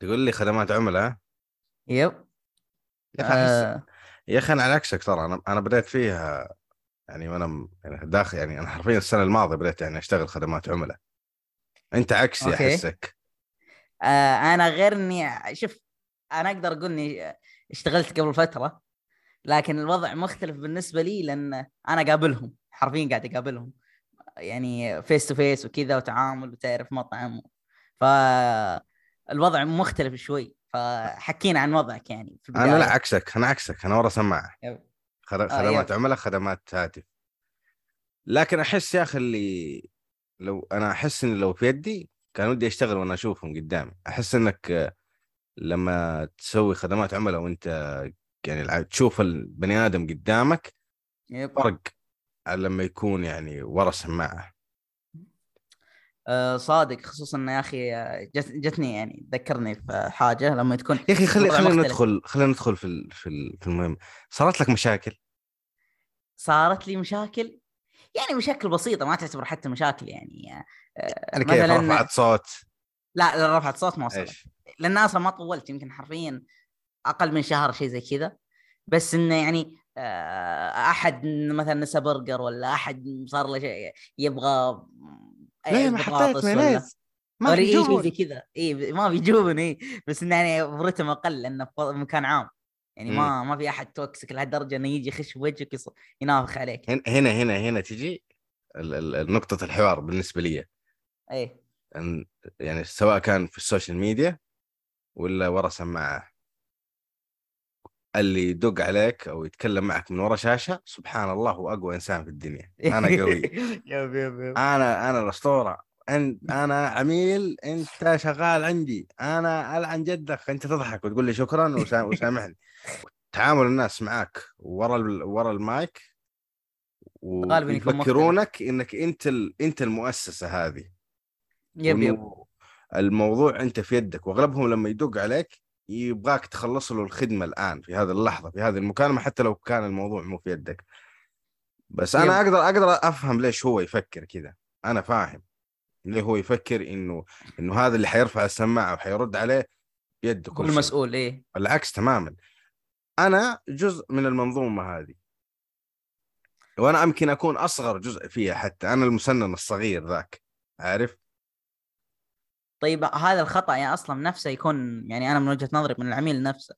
تقول لي خدمات عملاء yep. يا أخي أحس... آه. يا أخي أنا على عكسك ترى. أنا أنا بديت فيها يعني وأنا يعني داخل يعني أنا حرفيا السنة الماضية بديت يعني أشتغل خدمات عملاء. أنت عكسي. أحسك. آه أنا غير إني شوف أنا أقدر أقول إني اشتغلت قبل فترة لكن الوضع مختلف بالنسبة لي لأن أنا قابلهم حرفيا قاعد أقابلهم يعني face to face وكذا وتعامل وتعرف مطعم فالوضع مختلف شوي فحكينا عن وضعك يعني في أنا البداية. لا عكسك أنا عكسك أنا ورا سماعة. آه، خدمات يب. عملاء خدمات هاتف. لكن أحس يا أخي اللي لو أنا أحس ان لو في يدي كان ودي أشتغل وأنا أشوفهم قدامي. أحس إنك لما تسوي خدمات عملاء وأنت يعني تشوف البني آدم قدامك يب. فرق لما يكون يعني ورا سماعه آه صادق. خصوصا يا أخي جت جتني يعني ذكرني في حاجة لما تكون يا أخي خلي خلينا. ندخل خلينا ندخل في في المهم. صارت لك مشاكل؟ صارت لي مشاكل؟ يعني مشاكل بسيطة ما تعتبر حتى مشاكل يعني آه، يعني كيف مثلاً- رفعت صوت؟ لا رفعت صوت ما وصلت. لأن أصلا ما طولت يمكن حرفيا أقل من شهر شيء زي كذا. بس إنه يعني آه، أحد مثلا نسى برجر ولا أحد صار له شيء يبغى ليه ما بطاطس حطيت مايونيز. ما في إيه زي كذا. إي ما بيجون إي. بس إنه يعني برتم أقل لأنه في مكان عام. يعني ما ما في أحد toxic لهالدرجة إنه يجي يخش في وجهك ينافخ عليك. هن- هنا هنا هنا تجي نقطة الحوار بالنسبة لي. اي أن يعني سواء كان في ال social media ولا ورا سماعة. اللي يدق عليك أو يتكلم معك من ورا شاشة سبحان الله هو أقوى إنسان في الدنيا. أنا قوي. yep yep yep. أنا أنا الأسطورة. أنت أنا عميل أنت شغال عندي. أنا ألعن جدك. أنت تضحك وتقول لي شكرا وسا- وسامحني. تعامل الناس معك ورا ورا المايك غالباً. ويفكرونك إنك أنت ال... أنت المؤسسة هذه. yep yep. الموضوع أنت في يدك وأغلبهم لما يدق عليك يبغاك تخلص له الخدمة الآن في هذه اللحظة في هذه المكالمة حتى لو كان الموضوع مو في يدك. بس أنا يب. أقدر أقدر أفهم ليش هو يفكر كذا. أنا فاهم ليه هو يفكر إنه إنه هذا اللي حيرفع السماعة وحيرد عليه بيده كل المسؤول إيه. العكس تماما. أنا جزء من المنظومة هذه. وأنا يمكن أكون أصغر جزء فيها حتى أنا المسنن الصغير ذاك عارف؟ طيب هذا الخطأ يعني أصلا نفسه يكون يعني أنا من وجهة نظري من العميل نفسه.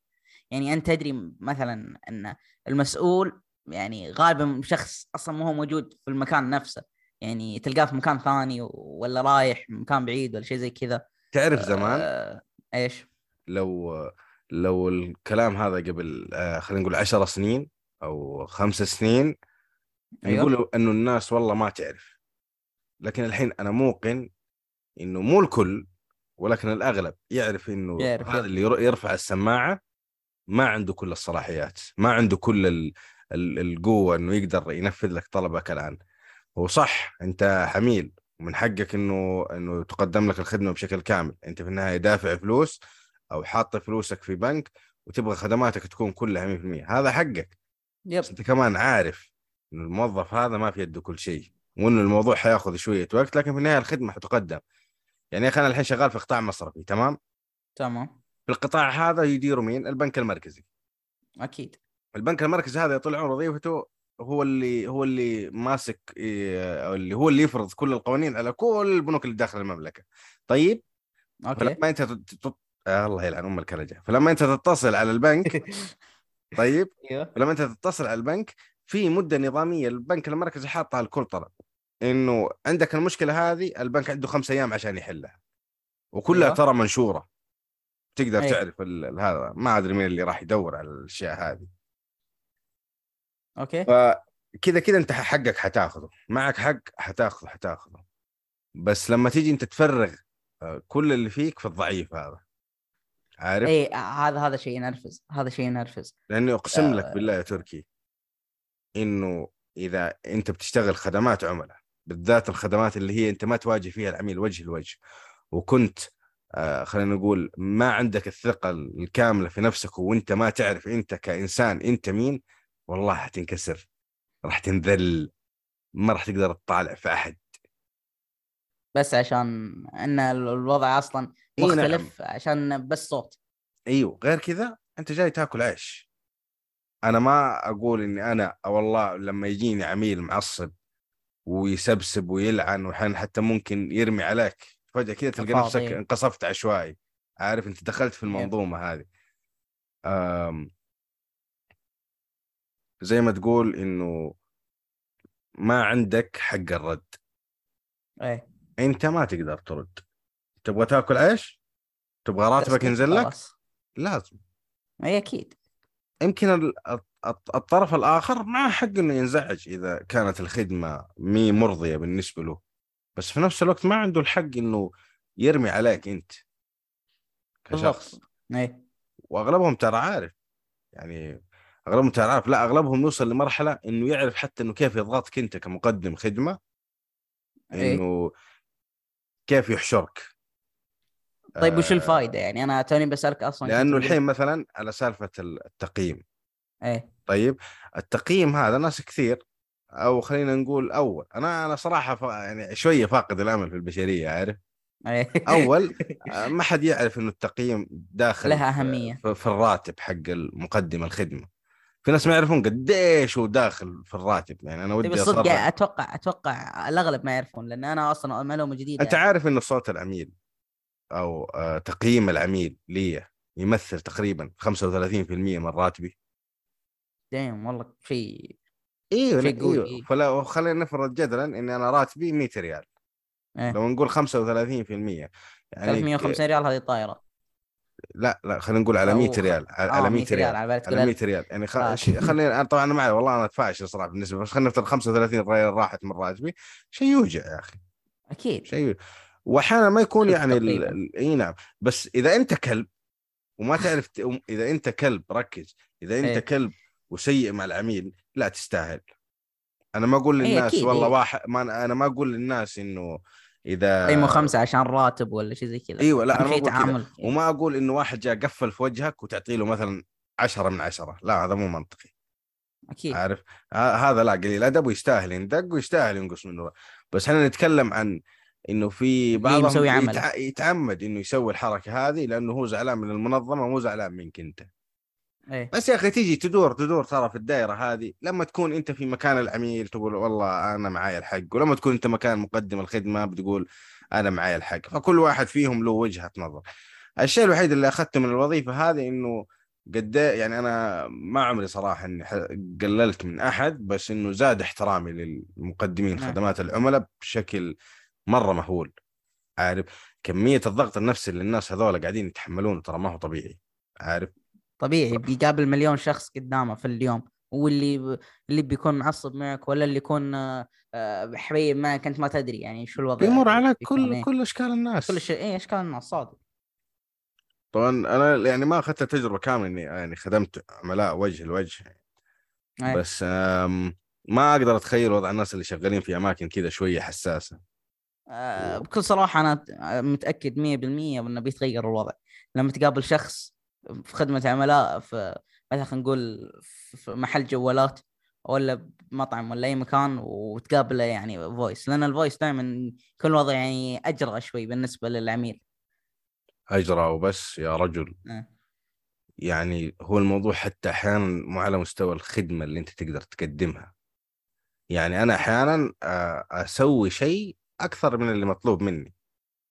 يعني أنت تدري مثلا أن المسؤول يعني غالبا شخص أصلا ما هو موجود في المكان نفسه. يعني تلقاه في مكان ثاني ولا رايح مكان بعيد ولا شيء زي كذا. تعرف زمان؟ آه إيش؟ لو لو الكلام هذا قبل آه، خلينا نقول عشر سنين أو خمس سنين أيوه. يقولوا إنه الناس والله ما تعرف لكن الحين أنا موقن إنه مو الكل ولكن الأغلب يعرف إنه يعرف، هذا. اللي ير- يرفع السماعة ما عنده كل الصلاحيات ما عنده كل ال... ال... القوة إنه يقدر ينفذ لك طلبك الآن هو صح أنت حميل ومن حقك إنه إنه تقدم لك الخدمة بشكل كامل أنت في النهاية دافع فلوس أو حاط فلوسك في بنك وتبغى خدماتك تكون كلها 100% هذا حقك. يب. أنت كمان عارف انه الموظف هذا ما في يده كل شيء وإنه الموضوع حياخذ شوية وقت لكن في النهاية الخدمة حتقدم. يعني أنا الحين شغال في قطاع مصرفي تمام؟ تمام. في القطاع هذا يديره مين؟ البنك المركزي. أكيد. البنك المركزي هذا طول عمره وظيفته هو اللي هو اللي ماسك إيه، أو اللي هو اللي يفرض كل القوانين على كل البنوك اللي داخل المملكة. طيب؟ أوكي. فلما أنت آه الله يلعن أم الكلجه فلما أنت تتصل على البنك طيب أيوه. فلما أنت تتصل على البنك في مدة نظامية البنك المركزي حاطها لكل طلب إنه عندك المشكلة هذه البنك عنده خمس أيام عشان يحلها. وكلها أيوة. ترى منشورة. تقدر أيوة. تعرف هذا ما أدري مين اللي راح يدور على الأشياء هذه. أوكي. فكذا كذا أنت حقك حتاخذه. معك حق حتاخذه حتاخذه. بس لما تيجي أنت تفرغ آه، كل اللي فيك في الضعيف هذا. عارف؟ اي هذا هذا شيء ينرفز هذا شيء ينرفز. لأني أقسم لك آه. بالله يا تركي إنه إذا أنت بتشتغل خدمات عملاء بالذات الخدمات اللي هي أنت ما تواجه فيها العميل وجه لوجه وكنت آه خلينا نقول ما عندك الثقة الكاملة في نفسك وأنت ما تعرف أنت كإنسان أنت مين والله حتنكسر راح تنذل ما راح تقدر تطالع في أحد. بس عشان إن الوضع أصلا نعم. مختلف عشان بس صوت إيوه غير كذا أنت جاي تاكل عيش أنا ما أقول إني أنا والله لما يجيني عميل معصب ويسبسب ويلعن وحين حتى ممكن يرمي عليك فجأة كذا تلقى فاضي. نفسك انقصفت عشوائي عارف أنت دخلت في. المنظومة هذه أم زي ما تقول إنه ما عندك حق الرد إيه أنت ما تقدر ترد تبغى تاكل عيش؟ تبغى راتبك ينزل لك. لازم. إي أكيد. يمكن ال- الط- الطرف الآخر معه حق إنه ينزعج إذا كانت الخدمة مي مرضية بالنسبة له. بس في نفس الوقت ما عنده الحق إنه يرمي عليك أنت. كشخص. إيه وأغلبهم ترى عارف. يعني أغلبهم ترى عارف. لا أغلبهم يوصل لمرحلة إنه يعرف حتى إنه كيف يضغطك أنت كمقدم خدمة. إنه كيف يحشرك. طيب وش آه، الفائده يعني أنا توني بسألك أصلا لأنه الحين مثلا على سالفة التقييم. إيه. طيب التقييم هذا ناس كثير أو خلينا نقول أول أنا أنا صراحة ف... يعني شوية فاقد الأمل في البشرية عارف؟ إيه. أول آه، ما حد يعرف إنه التقييم داخل لها أهمية. في, في الراتب حق المقدم الخدمة. في ناس ما يعرفون قديش هو داخل في الراتب يعني أنا طيب ودي الصدق أصرح. يعني أتوقع أتوقع الأغلب ما يعرفون لأن أنا أصلا معلومه جديده أنت يعني. عارف إنه صوت العميل. أو آه، تقييم العميل لي يمثل تقريبا 35% من راتبي دايم والله شيء إيوه شيء قوي، إيوه إيه. فلا خلينا نفرض جدلا اني أنا راتبي 100 ريال إيه. لو نقول 35% يعني 350 ريال هذه طايرة لا لا خلينا نقول على أو 100 خ- ريال على آه، 100 ريال على بالك تقول على 100 ألف. ريال يعني خ... آه. خلينا طبعا أنا معي والله أنا فاشل صراحة بالنسبة بس خلينا نفترض 35 ريال راحت من راتبي شيء يوجع يا أخي أكيد شيء وأحيانا ما يكون يعني. إي نعم. بس إذا أنت كلب وما تعرف ت... إذا أنت كلب ركز. إذا أنت إيه. كلب وسيء مع العميل لا تستاهل. أنا ما أقول إيه، للناس أكيد، والله إيه. واحد ما أنا ما أقول للناس إنه إذا قيمه خمسة عشان راتب ولا شيء زي كذا. إيوه لا أنا ما أقول كذا. وما أقول إنه واحد جاء قفل في وجهك وتعطي له مثلا عشرة من عشرة. لا هذا مو منطقي. أكيد. عارف؟ هذا لا قليل. أدب ويستاهل يندق ويستاهل ينقص منه بس إحنا نتكلم عن إنه في بعضهم. يتع... يتعمد إنه يسوي الحركة هذه لأنه هو زعلان من المنظمة مو زعلان منك أنت إيه بس يا أخي تيجي تدور تدور ترى في الدائره هذه لما تكون أنت في مكان العميل تقول والله أنا معاي الحق ولما تكون أنت مكان مقدم الخدمة بتقول أنا معاي الحق فكل واحد فيهم له وجهة نظر الشيء الوحيد اللي أخذته من الوظيفة هذه إنه قد يعني أنا ما عمري صراحة إني قللت من أحد بس إنه زاد احترامي للمقدمين نعم. خدمات العملاء بشكل مرة مهول. عارف؟ كمية الضغط النفسي اللي الناس هذول قاعدين يتحملونه ترى ما هو طبيعي. عارف؟ طبيعي بيقابل مليون شخص قدامه في اليوم. واللي اللي بيكون معصب معك ولا اللي يكون آه، آه، حبيب معك أنت ما تدري يعني شو الوضع بيمر على بيكون كل إيه. كل أشكال الناس. كل شيء. إيه أشكال الناس صادق. طبعا أنا يعني ما أخذت التجربة كاملة إني يعني خدمت عملاء وجه لوجه. إيه. بس ما أقدر أتخيل وضع الناس اللي شغالين في أماكن كذا شوية حساسة. آه، بكل صراحة أنا متأكد 100% إنه بيتغير الوضع. لما تقابل شخص في خدمة عملاء في مثلا خلينا نقول في محل جوالات ولا مطعم ولا أي مكان وتقابله يعني voice لأن ال voice دائما يكون الوضع يعني أجرأ شوي بالنسبة للعميل. أجرأ وبس يا رجل. آه. يعني هو الموضوع حتى أحيانا مو على مستوى الخدمة اللي أنت تقدر تقدمها. يعني أنا أحيانا آه، أسوي شيء أكثر من اللي مطلوب مني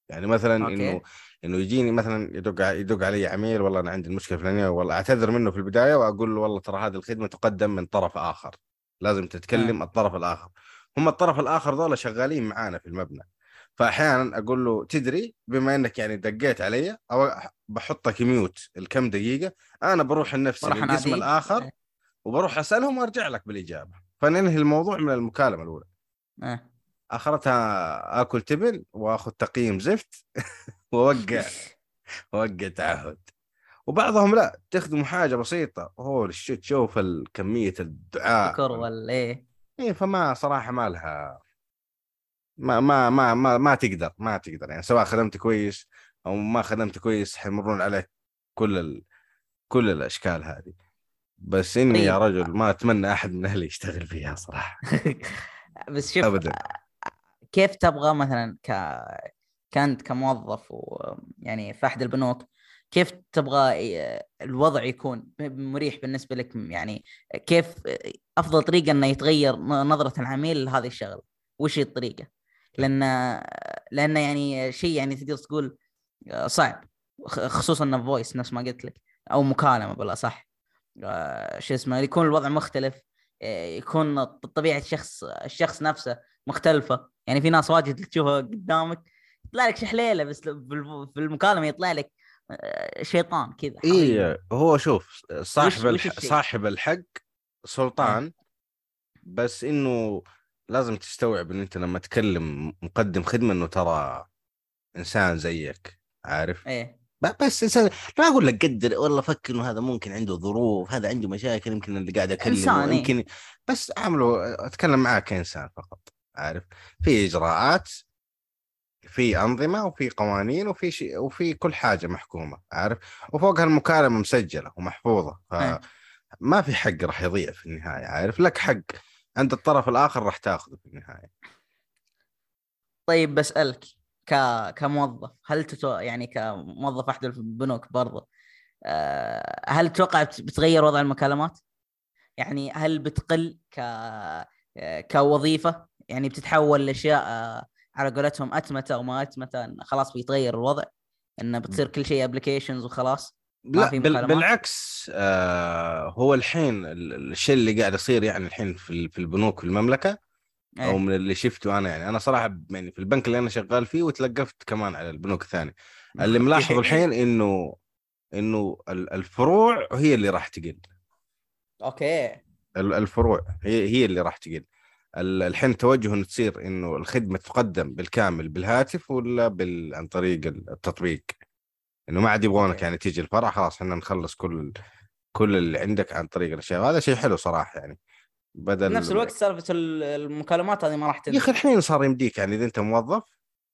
يعني مثلا. إنه إنه يجيني مثلا يدق يدق علي عميل والله أنا عندي المشكلة الفلانيه والله أعتذر منه في البداية وأقول له والله ترى هذه الخدمة تقدم من طرف آخر لازم تتكلم الطرف الآخر هم الطرف الآخر ذولا شغالين معانا في المبنى فاحيانا أقول له تدري بما إنك يعني دقيت علي أو بحطك ميوت الكم دقيقة أنا بروح لنفسي للقسم أناديه. الآخر إيه. وبروح أسألهم وأرجع لك بالإجابة فننهي الموضوع من المكالمة الأولى آه. أخرتها آكل تبن وآخذ تقييم زفت وأوقع اوقع تعهد. وبعضهم لا تخدموا حاجة بسيطة. هو الشيت شوف كميه الدعاء. شكر ولا إيه إيه فما صراحة ما لها ما ما ما ما, ما تقدر ما تقدر. يعني سواء خدمت كويس أو ما خدمته كويس حيمرون عليك كل ال... كل الأشكال هذه. بس إني يا طيب. رجل ما أتمنى أحد من أهلي يشتغل فيها صراحة. بس شوف ابدا. كيف تبغى مثلا ك كأنت كموظف ويعني في احد البنوك كيف تبغى الوضع يكون مريح بالنسبة لك؟ يعني كيف أفضل طريقة إنه يتغير نظرة العميل لهذه الشغلة؟ وش هي الطريقة؟ لأن لأن يعني شيء يعني تقدر تقول صعب خصوصا فويس نفس ما قلت لك أو مكالمة بالأصح. شو اسمه يكون الوضع مختلف يكون طبيعة الشخص الشخص نفسه مختلفة. يعني في ناس واجد تشوفها قدامك يطلع لك شحليله بس في المكالمة يطلع لك آه، شيطان كذا اي هو شوف صاحب وش الح... صاحب الحق سلطان أه. بس إنه لازم تستوعب إن أنت لما تكلم مقدم خدمة إنه ترى إنسان زيك عارف؟ إيه بس إنسان ما أقول لك قدر والله فكر إنه هذا ممكن عنده ظروف هذا عنده مشاكل يمكن اللي قاعد أكلمه إيه؟ يمكن بس عامله أتكلم معاه كإنسان فقط عارف؟ في إجراءات في أنظمة وفي قوانين وفي شيء وفي كل حاجة محكومة عارف؟ وفوقها المكالمه مسجلة ومحفوظة فما في حق راح يضيع في النهاية عارف؟ لك حق عند الطرف الآخر راح تاخذه في النهاية. طيب بسألك ك... كموظف هل تتو... يعني كموظف أحد البنوك برضه أه... هل تتوقع بتغير وضع المكالمات؟ يعني هل بتقل ك كوظيفة يعني بتتحول لأشياء آه، على قولتهم أتمتة أو ما اتمته خلاص بيتغير الوضع انه بتصير كل شيء ابلكيشنز وخلاص لا بال بالعكس آه هو الحين الشيء اللي قاعد يصير يعني الحين في في البنوك في المملكة أو إيه. من اللي شفته أنا يعني. أنا صراحة يعني في البنك اللي أنا شغال فيه وتلقفت كمان على البنوك الثانية. اللي ملاحظ الحين انه إنه الفروع هي اللي راح تقل. أوكي. الفروع. هي هي اللي راح تقل. الحين توجه إنه تصير إنه الخدمة تقدم بالكامل بالهاتف ولا بال... عن طريق التطبيق. إنه ما عاد يبغونك يعني تيجي الفرع خلاص إحنا نخلص كل كل اللي عندك عن طريق الأشياء. هذا شيء حلو صراحة يعني. بدل نفس الوقت سالفة المكالمات هذه ما راح تنزل. يا أخي الحين صار يمديك يعني إذا أنت موظف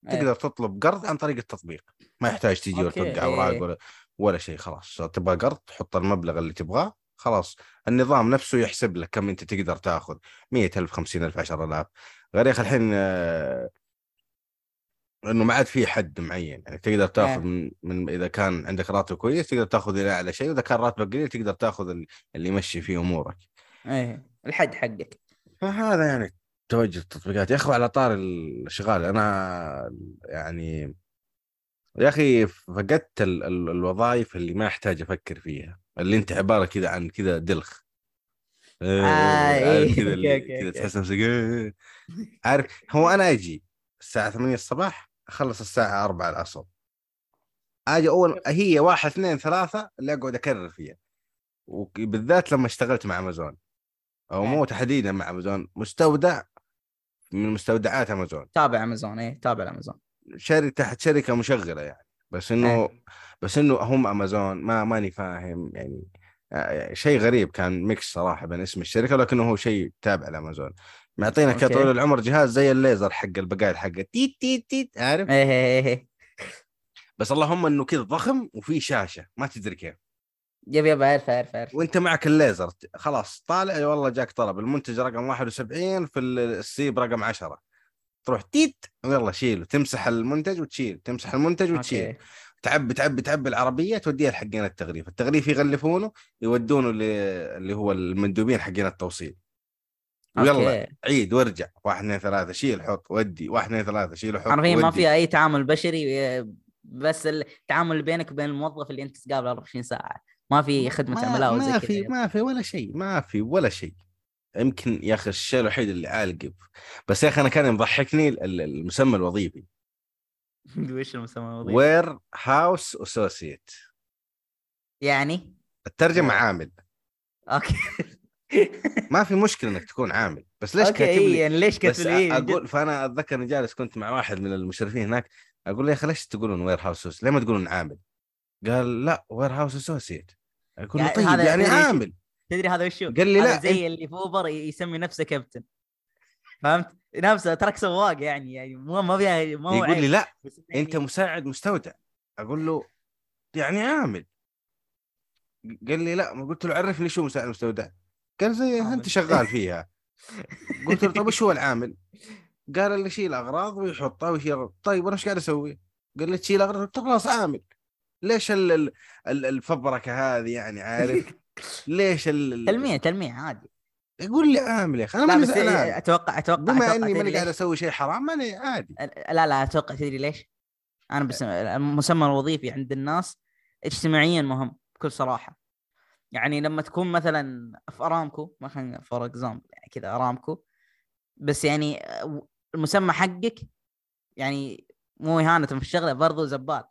أيه. تقدر تطلب قرض عن طريق التطبيق. ما يحتاج تجي وتوقع اوراق ولا ولا شيء خلاص. تبغى قرض تحط المبلغ اللي تبغاه خلاص النظام نفسه يحسب لك كم أنت تقدر تأخذ 100000 50000 10000 غير يا أخي الحين آه، إنه ما عاد في حد معين يعني تقدر تأخذ من, من إذا كان عندك راتب كويس تقدر تأخذ إلى أعلى شيء وإذا كان راتبك قليل تقدر تأخذ اللي يمشي فيه أمورك. إيه الحد حقك. فهذا يعني توجه التطبيقات يا أخي على طار الشغال أنا يعني يا أخي فقدت ال ال الوظائف اللي ما أحتاج أفكر فيها اللي انت عبارة كذا عن كذا دلخ. آه إيه. كذا كذا تحس نفسك إيه. عارف هو أنا أجي الساعة 8 الصباح أخلص الساعة 4 العصر. أجي أول هي واحد اثنين ثلاثة اللي أقعد أكرر فيها. وبالذات لما اشتغلت مع امازون أو مو تحديدا مع امازون مستودع من مستودعات امازون تابع امازون إيه تابع امازون شركة تحت شركة مشغلة يعني. بس إنه أيه. بس إنه هم امازون ما ماني فاهم يعني آه، شيء غريب كان mix صراحة بين اسم الشركة لكنه هو شيء تابع لأمازون. معطينك يا طويل العمر جهاز زي الليزر حق البقايل حقه. تيت تيت تيت عارف؟ إيه إيه إيه بس اللهم إنه كذا ضخم وفي شاشة ما تدري كيف. yep yep عارف عارف عارف. وأنت معك الليزر خلاص طالع والله جاك طلب. المنتج رقم 71 في السيب رقم 10 تروح تيت ويلا شيله تمسح المنتج وتشيل تمسح المنتج وتشيل. أوكي. تعبي تعبي تعبي العربيه توديها لحقين التغليف التغليف يغلفونه يودونه اللي هو المندوبين حقين التوصيل. ويلا عيد وارجع. واحد اثنين ثلاثة شيل حط ودي. واحد اثنين ثلاثة شيل حط حرفيا ما في أي تعامل بشري بس التعامل بينك وبين الموظف اللي أنت تقابله 24 ساعة. ما في خدمة عملاء وزي ما في ما في ولا شيء ما في ولا شيء. يمكن يا أخي الشيء الوحيد اللي عالق بس يا أخي أنا كان يضحكني المسمى الوظيفي. وش المسمى الوظيفي؟ ware house associate يعني؟ الترجمة عامل. أوكي. ما في مشكلة إنك تكون عامل. بس ليش كاتب لي؟ يعني ليش كاتب لي؟ أقول فأنا أتذكر إني جالس كنت مع واحد من المشرفين هناك. أقول له يا أخي ليش تقولون warehouse ليه ما تقولون عامل؟ قال لا warehouse associate أقول له يعني طيب يعني عامل. تدري هذا وشو؟ قال لي لا زي اللي في أوبر يسمي نفسه كابتن فهمت؟ نفسه ترك سواق يعني يعني مو ما فيها ما هو يقول لي لا يعني... أنت مساعد مستودع أقول له يعني عامل قال لي لا ما قلت له عرفني شو مساعد المستودع قال زي. أنت شغال فيها قلت له طيب وش هو العامل؟ قال اللي يشيل أغراض ويحطها ويشيل أغراض. طيب وأنا إيش قاعد أسوي؟ قال لي تشيل أغراض خلاص عامل ليش ال- ال- ال- الفبركة هذه يعني عارف؟ ليش ال- تلميع تلميع عادي. يقول لي عامل يا أخي أنا ماني زعلان. أتوقع أتوقع بما أتوقع إني ماني قاعد؟ أسوي شيء حرام ماني عادي. لا لا أتوقع تدري ليش؟ أنا بس المسمى الوظيفي عند الناس اجتماعيا مهم بكل صراحة. يعني لما تكون مثلا في أرامكو مثلا for example يعني كذا أرامكو بس يعني المسمى حقك يعني مو إهانة في الشغلة برضو زبال.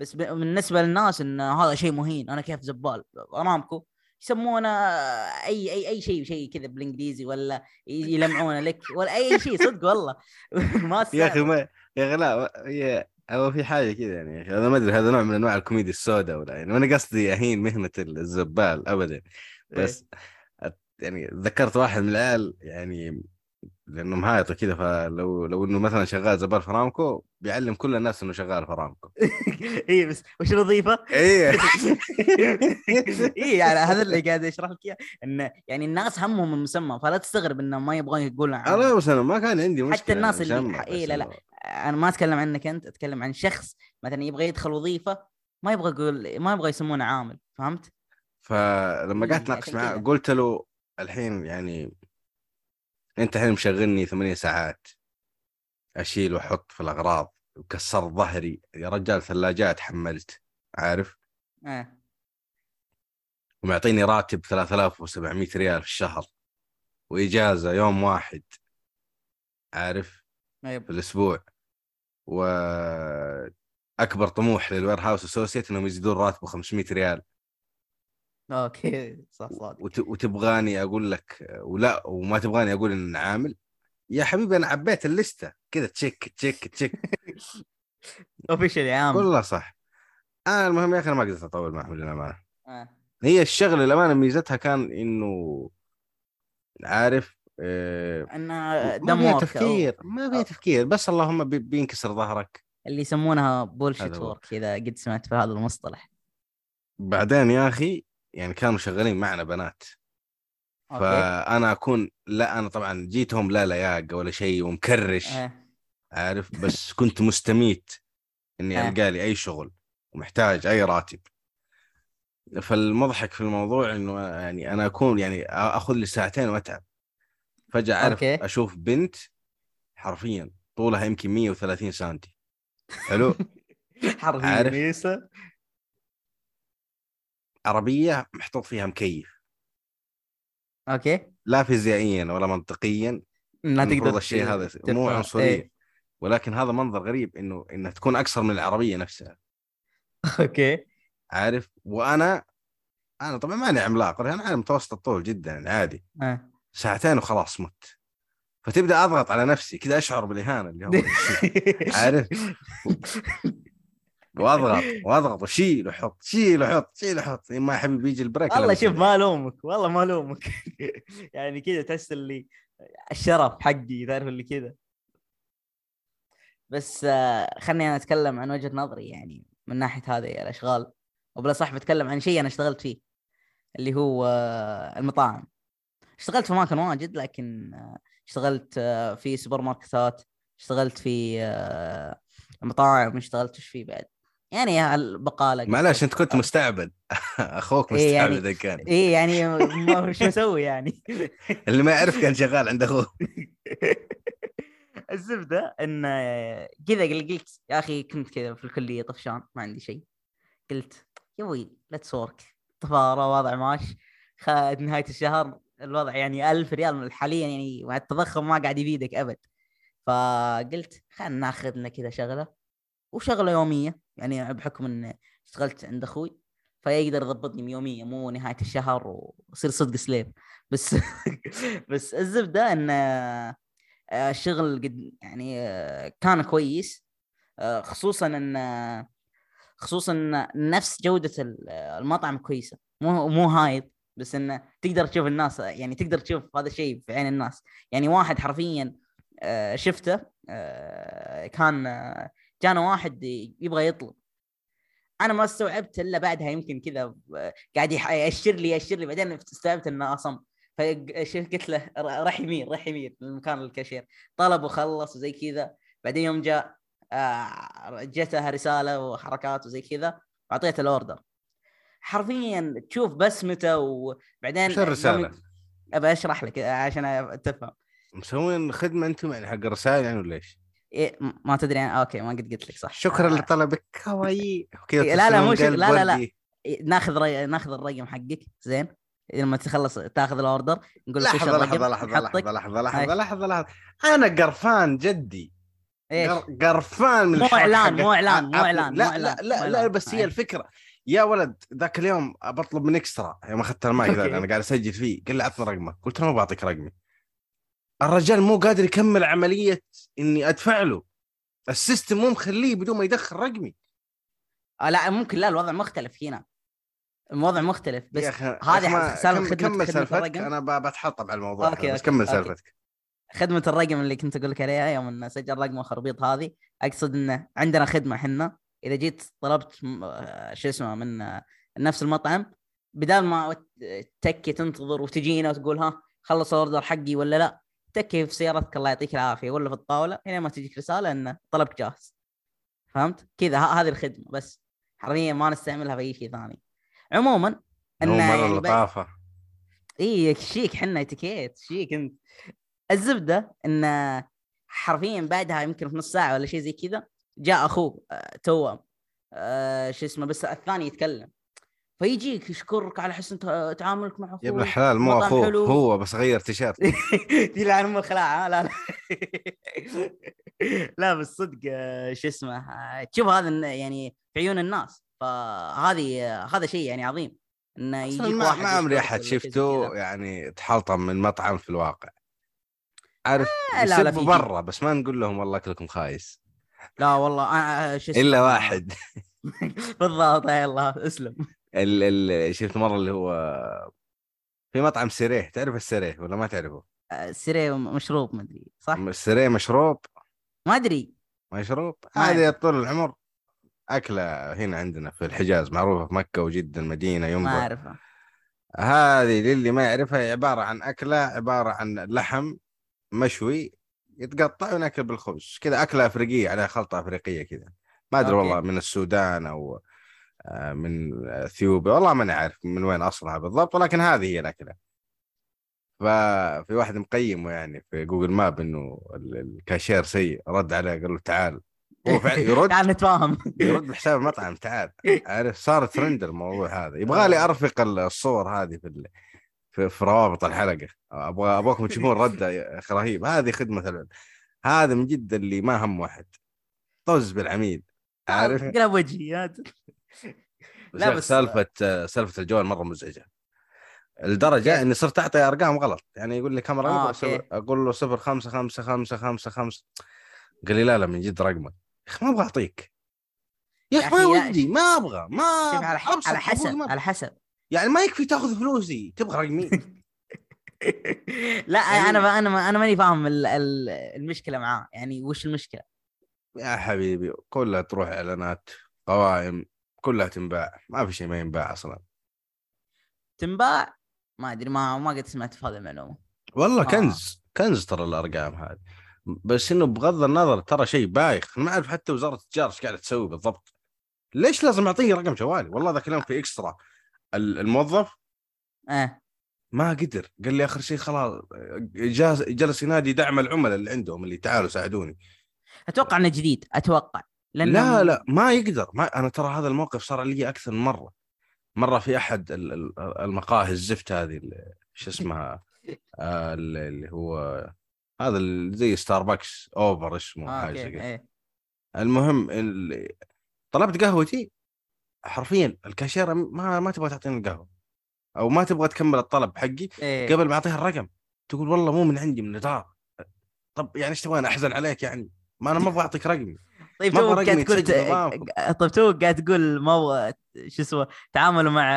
بس بالنسبة للناس إن هذا شيء مهين أنا كيف زبال؟ أرامكو يسمونه أي أي أي شيء شيء كذا بالإنجليزي ولا يلمعونه لك ولا أي شيء صدق والله. ما يا أخي. ما يا أخي لا هو في حاجة كذا يعني يا أخي، أنا ما أدري هذا نوع من أنواع الكوميديا السوداء ولا يعني وأنا قصدي اهين مهنة الزبال ابدا. بس أت- يعني ذكرت واحد من العيال يعني لأنه مهايط كذا فلو لو إنه مثلا شغال زبال فرامكو بيعلم كل الناس إنه شغال فرامكو اي بس وش الوظيفة؟ إيه اي يعني هذا اللي قاعد اشرح لك إياه إن يعني الناس همهم المسمى فلا تستغرب انهم ما يبغون يقولون عنه. أنا بس أنا ما كان عندي مشكلة حتى الناس اللي- بس لا، لا. أنا ما أتكلم عنك أنت أتكلم عن شخص مثلا يبغى يدخل وظيفة ما يبغى يقول ما يبغى يسمونه عامل فهمت؟ فلما قعدت أتناقش عشان معاه. قلت له الحين يعني أنت الحين مشغلني ثمانية ساعات. أشيل وأحط في الأغراض. وكسرت ظهري. يا رجال ثلاجات حملت. عارف؟ آه. ومعطيني راتب 3700 ريال في الشهر. وإجازة يوم واحد. عارف؟ أيوة. في الأسبوع. وأكبر طموح لل warehouse associate إنهم يزيدون راتبه 500 ريال. أوكي صح صادق. وت... وتبغاني أقول لك ولا وما تبغاني أقول ان عامل. يا حبيبي أنا عبيت الليستة. كذا check check check. official يا عام والله صح. أنا المهم يا أخي أنا ما قدرت أطول معهم للأمانة. آه. هي الشغلة للأمانة ميزتها كان إنه عارف آه، إنه ما دم فيها work أو تفكير ما فيها تفكير. بس اللهم بي- بينكسر ظهرك. اللي يسمونها bullshit هذا هو. work اذا قد سمعت في هذا المصطلح. بعدين يا أخي يعني كانوا شغالين معنا بنات أوكي فأنا أكون لا أنا طبعا جيتهم لا لياقة ولا شيء ومكرش آه. عارف بس كنت مستميت إني آه. ألقى لي أي شغل ومحتاج أي راتب فالمضحك في الموضوع إنه يعني أنا أكون يعني آخذ لي ساعتين وأتعب فجأة اعرف أوكي. أشوف بنت حرفيا طولها يمكن 130 سنتي حلو حرفيا عارف؟ عربية محطوط فيها مكيف. أوكي. لا فيزيائيا ولا منطقيا. لا المفروض تقدر الشيء هذا. مو عنصرية. إيه. ولكن هذا منظر غريب إنه إنها تكون اقصر من العربية نفسها. أوكي. عارف؟ وأنا أنا طبعا ماني عملاق. أنا على متوسط الطول جدا يعني عادي. آه. ساعتين وخلاص مت. فتبدأ أضغط على نفسي كذا أشعر بالإهانة اللي هو عارف؟ واضغط واضغط وشيل وحط شيل وحط شيل وحط. ما حبيبي يجي ال break والله شوف. ما ألومك والله ما ألومك. يعني كذا تحس اللي الشرف حقي تعرف اللي كذا. بس آه، خلني أنا أتكلم عن وجهة نظري يعني من ناحية هذه الأشغال. وبلا صح بتكلم عن شيء أنا اشتغلت فيه اللي هو آه، المطاعم. اشتغلت في اماكن واجد لكن آه، اشتغلت في سوبر ماركتات اشتغلت في مطاعم اشتغلت إيش في بعد. يعني البقاله معلش أنت كنت مستعبد. أخوك إيه يعني- مستعبد كان. إيه يعني ما وش أسوي يعني؟ اللي ما يعرف كان شغال عند أخوه. الزبدة إن كذا قلت يا أخي كنت كذا في الكلية طفشان ما عندي شيء. قلت يا أبوي let's work طفارة وضع معاش. خ- نهاية الشهر الوضع يعني ألف ريال حاليا يعني مع التضخم ما قاعد يفيدك أبد. فقلت خلينا ناخذ لنا كذا شغلة. وشغلة يومية. يعني بحكم إن اشتغلت عند أخوي فيقدر يضبطني يوميا مو نهاية الشهر ويصير صدق slave بس بس الزبدة إن آه، الشغل قد يعني آه، كان كويس. آه، خصوصا إن خصوصا إن نفس جودة ال- المطعم كويسة. مو مو هايد بس انه تقدر تشوف الناس يعني تقدر تشوف هذا الشيء في عين الناس. يعني واحد حرفيا شفته كان جانا واحد يبغى يطلب. أنا ما استوعبت إلا بعدها يمكن كذا قاعد يأشر لي يأشر لي. بعدين استوعبت إنه أصم. فقلت له راح يمين راح يمين لمكان الكاشير. طلب وخلص وزي كذا. بعدين يوم جاء آه، جتها رسالة وحركات وزي كذا واعطيته ال order. حرفيا تشوف بسمته وبعدين وش الرسالة؟ أبى أشرح لك عشان تفهم. مسوين خدمة أنتم يعني حق الرسائل يعني ولا إيش؟ إيه ما تدري أنا أوكي ما قد قلت لك صح شكرا آه، لطلبك كواي إيه، لا، لا، مو ترسلون شك- قلب لا، لا، لا. إيه، ناخذ ري... ناخذ الرقم حقك زين لما تخلص تاخذ الأوردر نقول لك لحظة لحظة نحطك. لحظة لحظة هاي. لحظة لحظة لحظة أنا قرفان جدي إيش قر- قرفان من مو حقت- مو إعلان، مو عفوا. إعلان، لا لا لا لا. بس هي هاي. الفكرة يا ولد ذاك اليوم بطلب من إكسترا يوم أخذت المايك. أنا قاعد أسجل فيه قال لي عطني رقمك قلت له ما بعطيك رقمي الرجال مو قادر يكمل عملية إني أدفع له. ال system مو مخليه بدون ما يدخل رقمي. آه لا ممكن. لا الوضع مختلف هنا. الوضع مختلف. بس هذه كم- خدمة- كمل سالفتك. الرقم. أنا بتحطم على الموضوع okay، بس كمل. سالفتك. خدمة الرقم اللي كنت أقول لك عليها يوم إنه سجل رقم الخربيط هذه أقصد إنه عندنا خدمة حنا إذا جيت طلبت آه، شو اسمه من آه، نفس المطعم بدال ما تكي تنتظر وتجينا وتقول ها خلص ال order حقي ولا لا تكي في سيارتك الله يعطيك العافية ولا في الطاولة هنا ما تجيك رسالة انه طلبك جاهز. فهمت؟ كذا هذه الخدمة بس. حرفيا ما نستعملها في أي شيء ثاني. عموما انه مرة يعني لطافه اي شيك حنا إتيكيت شيك أنت. الزبدة انه حرفيا بعدها يمكن في نص ساعة ولا شيء زي كذا جاء أخوه آه، توه آه، شو اسمه بس الثاني يتكلم. فيجيك يشكرك على حسن تعاملك مع اخوه يا ابن الحلال مو اخوه حلو. هو بس غير تيشيرت. يلعن ام الخلاعة لا لا. لا بس صدق آه، شو اسمه آه، تشوف هذا الن- يعني في عيون الناس فهذه آه، هذا شيء يعني عظيم إنه يجيك واحد ما عمري أحد شفته. يعني تحلطم من مطعم في الواقع. عارف آه، لا، لا، برا بس ما نقول لهم والله اكلكم خايس. لا والله شو اسمه الا واحد. بالضبط الله اسلم. ال ال شفت مرة اللي هو في مطعم سيريه تعرف السيريه ولا ما تعرفه؟ آه، سيري مشروب ما أدري صح؟ السيريه مشروب ما أدري مشروب ما هذه. طول العمر أكلة هنا عندنا في الحجاز معروفة في مكة وجدة المدينة ما ينبع أعرفها هذه للي ما يعرفها عبارة عن أكلة عبارة عن لحم مشوي يتقطع وناكل بالخبز كذا أكلة أفريقية عليها خلطة أفريقية كذا ما أدري. والله من السودان أو آه، من اثيوبيا. والله ماني عارف من وين أصلها بالضبط ولكن هذه هي الأكلة. ففي واحد مقيمه يعني في Google Map إنه ال- الكاشير سيء. رد عليه قال له تعال. هو فعلا يرد. تعال نتفاهم. يرد بحساب المطعم تعال. عارف صار ترند الموضوع هذا. يبغى لي أرفق الصور هذه في ال... في, في روابط الحلقة. أبغى أبغاكم تشوفون ردة رهيب هذه خدمة العملاء هذا من جد اللي ما هم واحد. طز بالعميل عارف؟ قلب وجهي. لا بس- سالفة سالفة الجوال مرة مزعجة. لدرجة كيف؟ إني صرت أعطي أرقام غلط. يعني يقول لي كم رقم آه،. صفر- أقول له صفر خمسة خمسة خمسة خمسة خمسة. قال لي لا لا من جد رقمك. يا أخي ما أبغى أعطيك. يا أخي ما ودي ما أبغى ما على على حسب ما- على حسب. يعني ما يكفي تاخذ فلوسي تبغى رقمي. لا يعني- أنا أنا أنا ماني فاهم ال- ال- المشكلة معاه. يعني وش المشكلة؟ يا حبيبي كلها تروح إعلانات قوائم. كلها تنباع. ما في شيء ما ينباع أصلا. تنباع؟ ما أدري ما ما قد سمعت في هذه المعلومة. والله آه. كنز كنز ترى الأرقام هذه. بس إنه بغض النظر ترى شيء بايخ. ما أعرف حتى وزارة التجارة إيش قاعدة تسوي بالضبط. ليش لازم أعطيه رقم جوالي؟ والله ذاك اليوم في إكسترا. ال- الموظف آه ما قدر. قال لي آخر شيء خلاص جلس ينادي دعم العملاء اللي عندهم اللي تعالوا ساعدوني. أتوقع إنه جديد. أتوقع. لأنه لا لا ما يقدر. ما أنا ترى هذا الموقف صار لي أكثر من مرة. مرة في أحد ال- ال- المقاهي الزفت هذه شو اسمها آه، ال- اللي هو هذا زي ستاربكس اوفر اسمه آه حاجة إيه. المهم ال- طلبت قهوتي حرفيا. الكاشيره ما ما تبغى تعطيني القهوة. أو ما تبغى تكمل الطلب حقي إيه. قبل ما اعطيها الرقم. تقول والله مو من عندي من الإدارة. طب يعني إيش تبغى أحزن عليك يعني. ما أنا ما أبغى أعطيك رقمي. طيب ما تو قاعد تقول. طيب تو قاعد تقول مو شو اسمه تعاملوا مع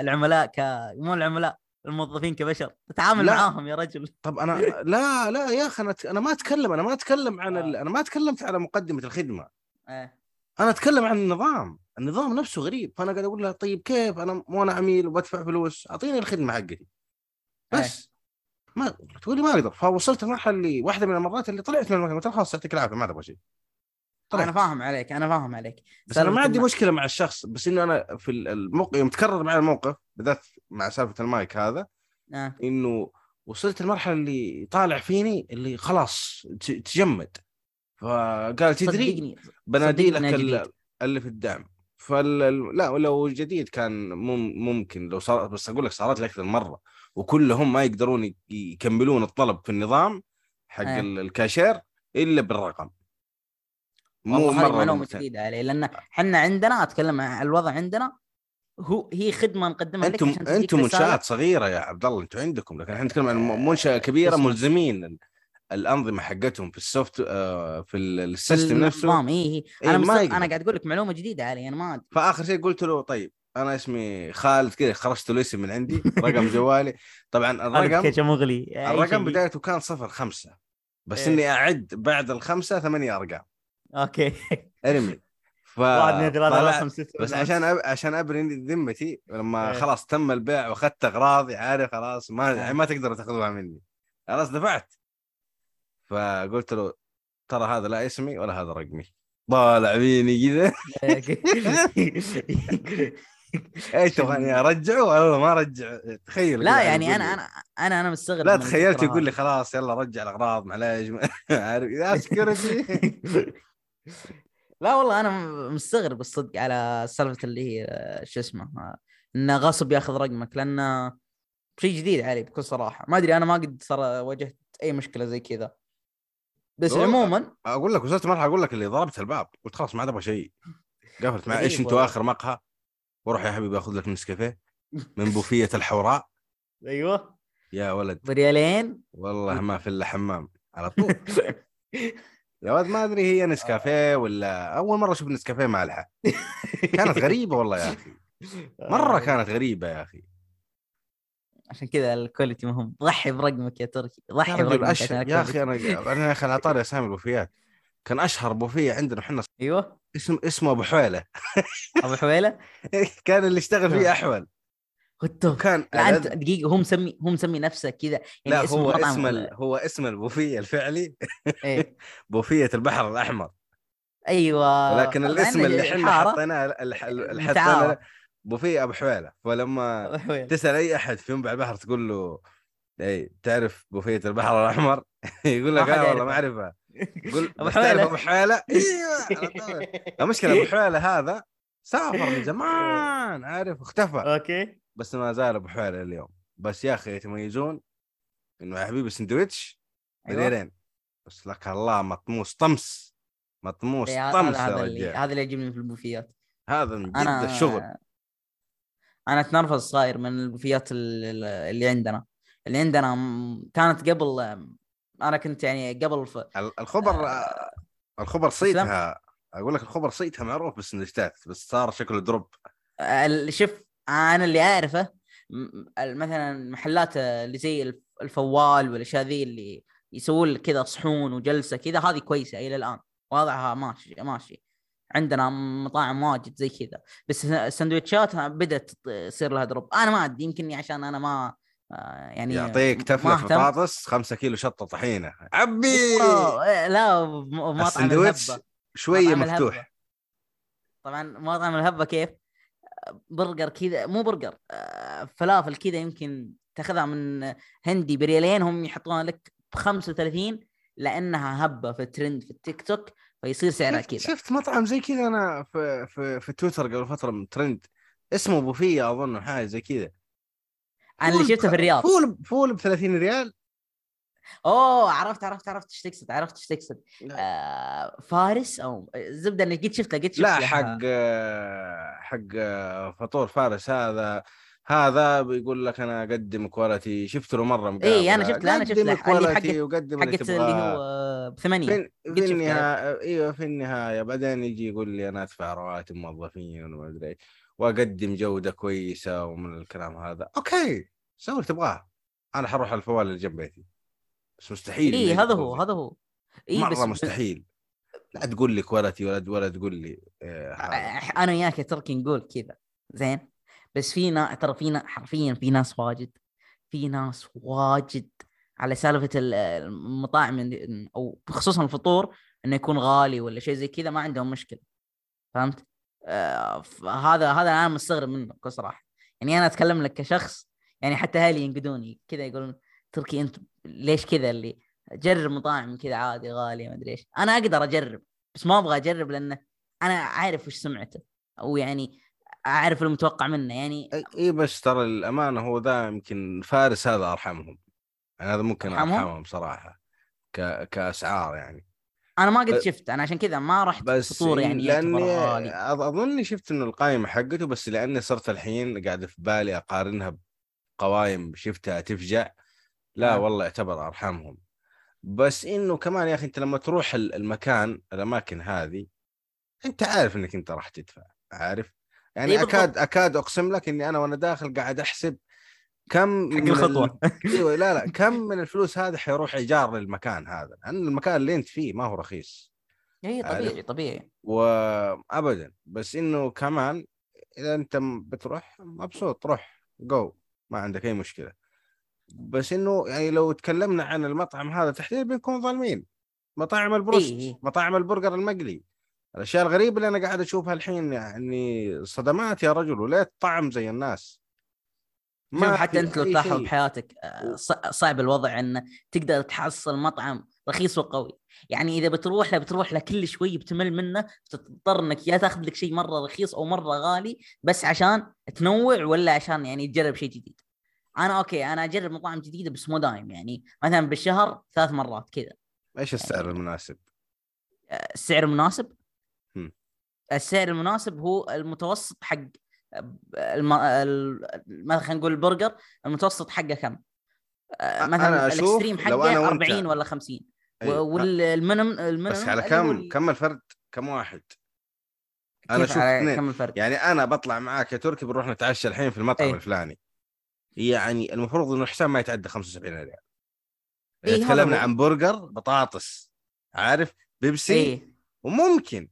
العملاء ك مو العملاء الموظفين كبشر تتعامل لا. معاهم يا رجل. طب أنا لا لا يا أخي أنا أنا ما أتكلم أنا ما أتكلم عن ال... آه. أنا ما تكلمت على مقدمة الخدمة. إيه أنا أتكلم عن النظام النظام نفسه غريب. فأنا قاعد أقول لها طيب كيف؟ أنا مو أنا عميل وبدفع فلوس أعطيني الخدمة حقتي بس. ما تقول لي ما أقدر. فوصلت المرحلة اللي واحدة من المرات اللي طلعت من المكان قلت خلاص يعطيك العافية ما تبغى شيء. طلعت. أنا فاهم عليك أنا فاهم عليك بس أنا ما عندي مشكلة مع الشخص بس إنه أنا في الموقف يوم تكرر معي الموقف بالذات مع سالفة المايك هذا آه. إنه وصلت المرحله اللي طالع فيني اللي خلاص تجمد فقال تدري صدقني بنادي لك صدقني ال- جديد. اللي في الدعم فال لا لو جديد كان مم ممكن لو صار بس أقول لك صارت لي أكثر من مرة وكلهم ما يقدرون يكملون الطلب في النظام حق. ال- الكاشير إلا بالرقم مو مرة معلومة. جديدة علي لأن إحنا عندنا أتكلم عن الوضع عندنا هو هي خدمة نقدمها لك أنتم عشان تجيك أنتم. منشآت صغيرة يا عبد الله أنتم عندكم لكن إحنا نتكلم عن منشأة كبيرة. ملزمين ال- الأنظمة حقتهم في ال soft آه، في ال- ال system نفسه اي اي إيه، أنا ما. يقدر. أنا قاعد أقول لك معلومة جديدة علي أنا ما أدري. فآخر شيء قلت له طيب أنا اسمي خالد كذا خرجت له اسم من عندي رقم جوالي طبعا الرقم مغلي الرقم بدايته كان صفر خمسة بس إيه. إني أعد بعد الخمسة ثمانية أرقام okay ارمي ف بس. عشان أب... عشان ابري ذمتي لما إيه. خلاص تم البيع وأخذت اغراضي عارف خلاص ما إيه. يعني ما تقدروا تأخذوها مني خلاص دفعت فقلت له ترى هذا لا اسمي ولا هذا رقمي طالع فيني كذا إيش تبغاني أرجعه ولا ما أرجع تخيل لا يعني أنا. أنا أنا أنا مستغرب لا تخيلت يقول لي. خلاص يلا رجع الأغراض معليش عارف يا سكيورتي لا والله أنا مستغرب الصدق على سالفة اللي هي شو اسمه انه غصب ياخذ رقمك لأنه شيء جديد علي بكل صراحة. ما أدري أنا ما قد صار واجهت أي مشكلة زي كذا. بس. عموما أقول لك وصلت مرحله أقول لك اللي ضربت الباب قلت خلاص ما عاد أبغى شيء. قفلت مع غريب إيش أنتوا. آخر مقهى؟ وروح يا حبيبي آخذ لك نسكافيه من بوفية الحوراء. أيوه. يا ولد. بريالين. والله ما في إلا حمام على طول. يا ولد ما أدري هي نسكافيه ولا أول مرة أشوف نسكافيه مالحه كانت غريبة والله يا أخي. مرة كانت غريبة يا أخي. عشان كذا الكواليتي مهم. ضحي برقمك يا تركي. ضحي برقمك يا. أخي أنا أنا يا أخي على طاري أسامي البوفيات كان أشهر بوفية عندنا إحنا. أيوه. اسم اسمه أبو حويلة. أبو حويلة؟ كان اللي يشتغل فيه أحول. كنت كان لا أنت دقيقة هو مسمي هو مسمي نفسه كذا لا اسم هو اسم ال... هو اسم البوفيه الفعلي. إيه. بوفية البحر الأحمر. أيوه. ولكن الاسم اللي إحنا حطيناه اللي. حطيناه بوفية أبو حويلة. فلما. تسأل أي أحد في ينبع البحر تقول له اي تعرف بوفية البحر الأحمر؟ يقول لك حد لا والله ما. اعرفها قول تعرف حويلة. أبو حويلة؟ إيوه. المشكلة أبو حويلة هذا سافر من زمان. عارف اختفى. okay. بس ما زال أبو حويله اليوم. بس يا أخي يتميزون إنه يا حبيبي سندويتش أيوة. بديرين. بس لك الله مطموس طمس. مطموس إيه، طمس هذا اللي هذا اللي يعجبني في البوفيات. هذا من جد الشغل. أنا أتنرفز صاير من البوفيات ال- اللي عندنا. اللي عندنا كانت قبل أنا كنت يعني قبل ف... ال- الخبر آه. الخبر صيتها أقول لك الخبر صيتها معروف بالسندوتشات بس صار شكله دروب. شوف أنا اللي أعرفه مثلا محلات اللي زي الف- الفوال والأشياء ذي اللي يسوون كذا صحون وجلسة كذا هذه كويسة إلى الآن. وضعها ماشي ماشي. عندنا مطاعم واجد زي كذا. بس السندوتشات بدأت تصير لها دروب. أنا ما أدري يمكن عشان أنا ما آه، يعني يعطيك أهتم. بطاطس 5 كيلو شطة طحينة. عبي! أوه، لا مطعم السندوتش الهبة. شوية مفتوح. الهبة. طبعا مطعم الهبة كيف؟ برجر كذا مو برجر آه، فلافل كذا يمكن تاخذها من هندي بريالين هم يحطونها لك ب 35 لأنها هبة في الترند في التيك توك فيصير سعرها كذا. شفت مطعم زي كذا أنا في في في تويتر قبل فترة من ترند اسمه بوفيه أظن حاجة زي كذا. أنا اللي شفته في الرياض. فول فول ب 30 ريال؟ اوه عرفت عرفت عرفت إيش تقصد عرفت إيش تقصد آه فارس أو الزبده اني قد شفته قد شفت لا حق حق فطور فارس. هذا هذا بيقول لك أنا اقدم quality شفت له مرة مقابلة. إيه، أنا شفت أنا شفت. اللي ال quality حقت- وقدم اللي حقت اللي تبغاه. هو بثمانية. في, في. النهاية إيوه في النهاية. بعدين يجي يقول لي أنا أدفع رواتب موظفين وما أدري وأقدم جودة كويسة ومن الكلام هذا. okay سوي اللي تبغاه. أنا حروح على الفوال اللي جنب بيتي. بس مستحيل اي هذا هو. هذا هو اي مرة بس مستحيل لا تقول لي quality ولا ولا تقول لي هذا. أنا وياك يا تركي نقول كذا زين بس في نا... ترى في نا... حرفيا في ناس واجد في ناس واجد على سالفة ال- المطاعم أو خصوصا الفطور إنه يكون غالي ولا شيء زي كذا ما عندهم مشكلة فهمت؟ آه هذا هذا أنا مستغرب منه بكل صراحة يعني أنا أتكلم لك كشخص يعني حتى أهلي ينقدوني كذا يقولون تركي انت ليش كذا اللي جرب مطاعم كذا عادي غالية ما أدري إيش. أنا أقدر أجرب بس ما أبغى أجرب لأنه أنا عارف وش سمعته أو يعني أعرف المتوقع منه. يعني إي بس ترى الامانه هو ذا يمكن فارس هذا أرحمهم. يعني هذا ممكن أرحمهم؟ أرحمهم صراحة ك... كأسعار يعني. أنا ما قد شفت أنا عشان كذا ما رحت بس فطور يعني لأني أظني شفت إنه القائمه حقته بس لأني صرت الحين قاعد في بالي أقارنها بقوائم شفتها تفجع. لا نعم. والله يعتبر ارحمهم بس إنه كمان يا أخي أنت لما تروح ال- المكان الأماكن هذه أنت عارف إنك أنت راح تدفع عارف؟ يعني إي بالضبط. اكاد أكاد أقسم لك إني أنا وأنا داخل قاعد أحسب كم حق من الخطوة. ال... إيوه لا لا كم من الفلوس هذه حيروح إيجار للمكان هذا؟ لأن المكان اللي أنت فيه ما هو رخيص. اي عارف. طبيعي. طبيعي وابدا. بس إنه كمان إذا أنت بتروح مبسوط روح جو ما عندك أي مشكلة. بس إنه يعني لو تكلمنا عن المطعم هذا تحديدا بنكون ظالمين. مطاعم البروست إيه. مطاعم البرجر المقلي. الأشياء الغريبة اللي أنا قاعد أشوفها الحين يعني صدمات يا رجل وليه الطعم زي الناس. شوف حتى أنت لو تلاحظ. بحياتك آه، صعب الوضع انه تقدر تحصل مطعم رخيص وقوي. يعني إذا بتروح له بتروح له كل شوي بتمل منه بتضطر إنك يا تاخذ لك شيء مرة رخيص أو مرة غالي بس عشان تنوع ولا عشان يعني تجرب شيء جديد. أنا أوكي أنا أجرب مطاعم جديدة بس مو دايم يعني مثلا بالشهر ثلاث مرات كذا إيش السعر المناسب؟ آه، السعر المناسب. السعر المناسب هو المتوسط حق الم... ال... مثلا خلينا نقول البرجر المتوسط حقه كم؟ آه، مثلا ال extreme حقه أنا وأنت- 40 ولا 50 أيوة. وال minimum ال minimum بس على اللي كم ال- كم الفرد كم واحد أشوف على اثنين. يعني أنا بطلع معاك يا تركي بنروح نتعشى الحين في المطعم إيه. الفلاني يعني المفروض إنه الحساب ما يتعدى 75 ريال إيه، تكلمنا. عن برجر بطاطس عارف بيبسي إيه وممكن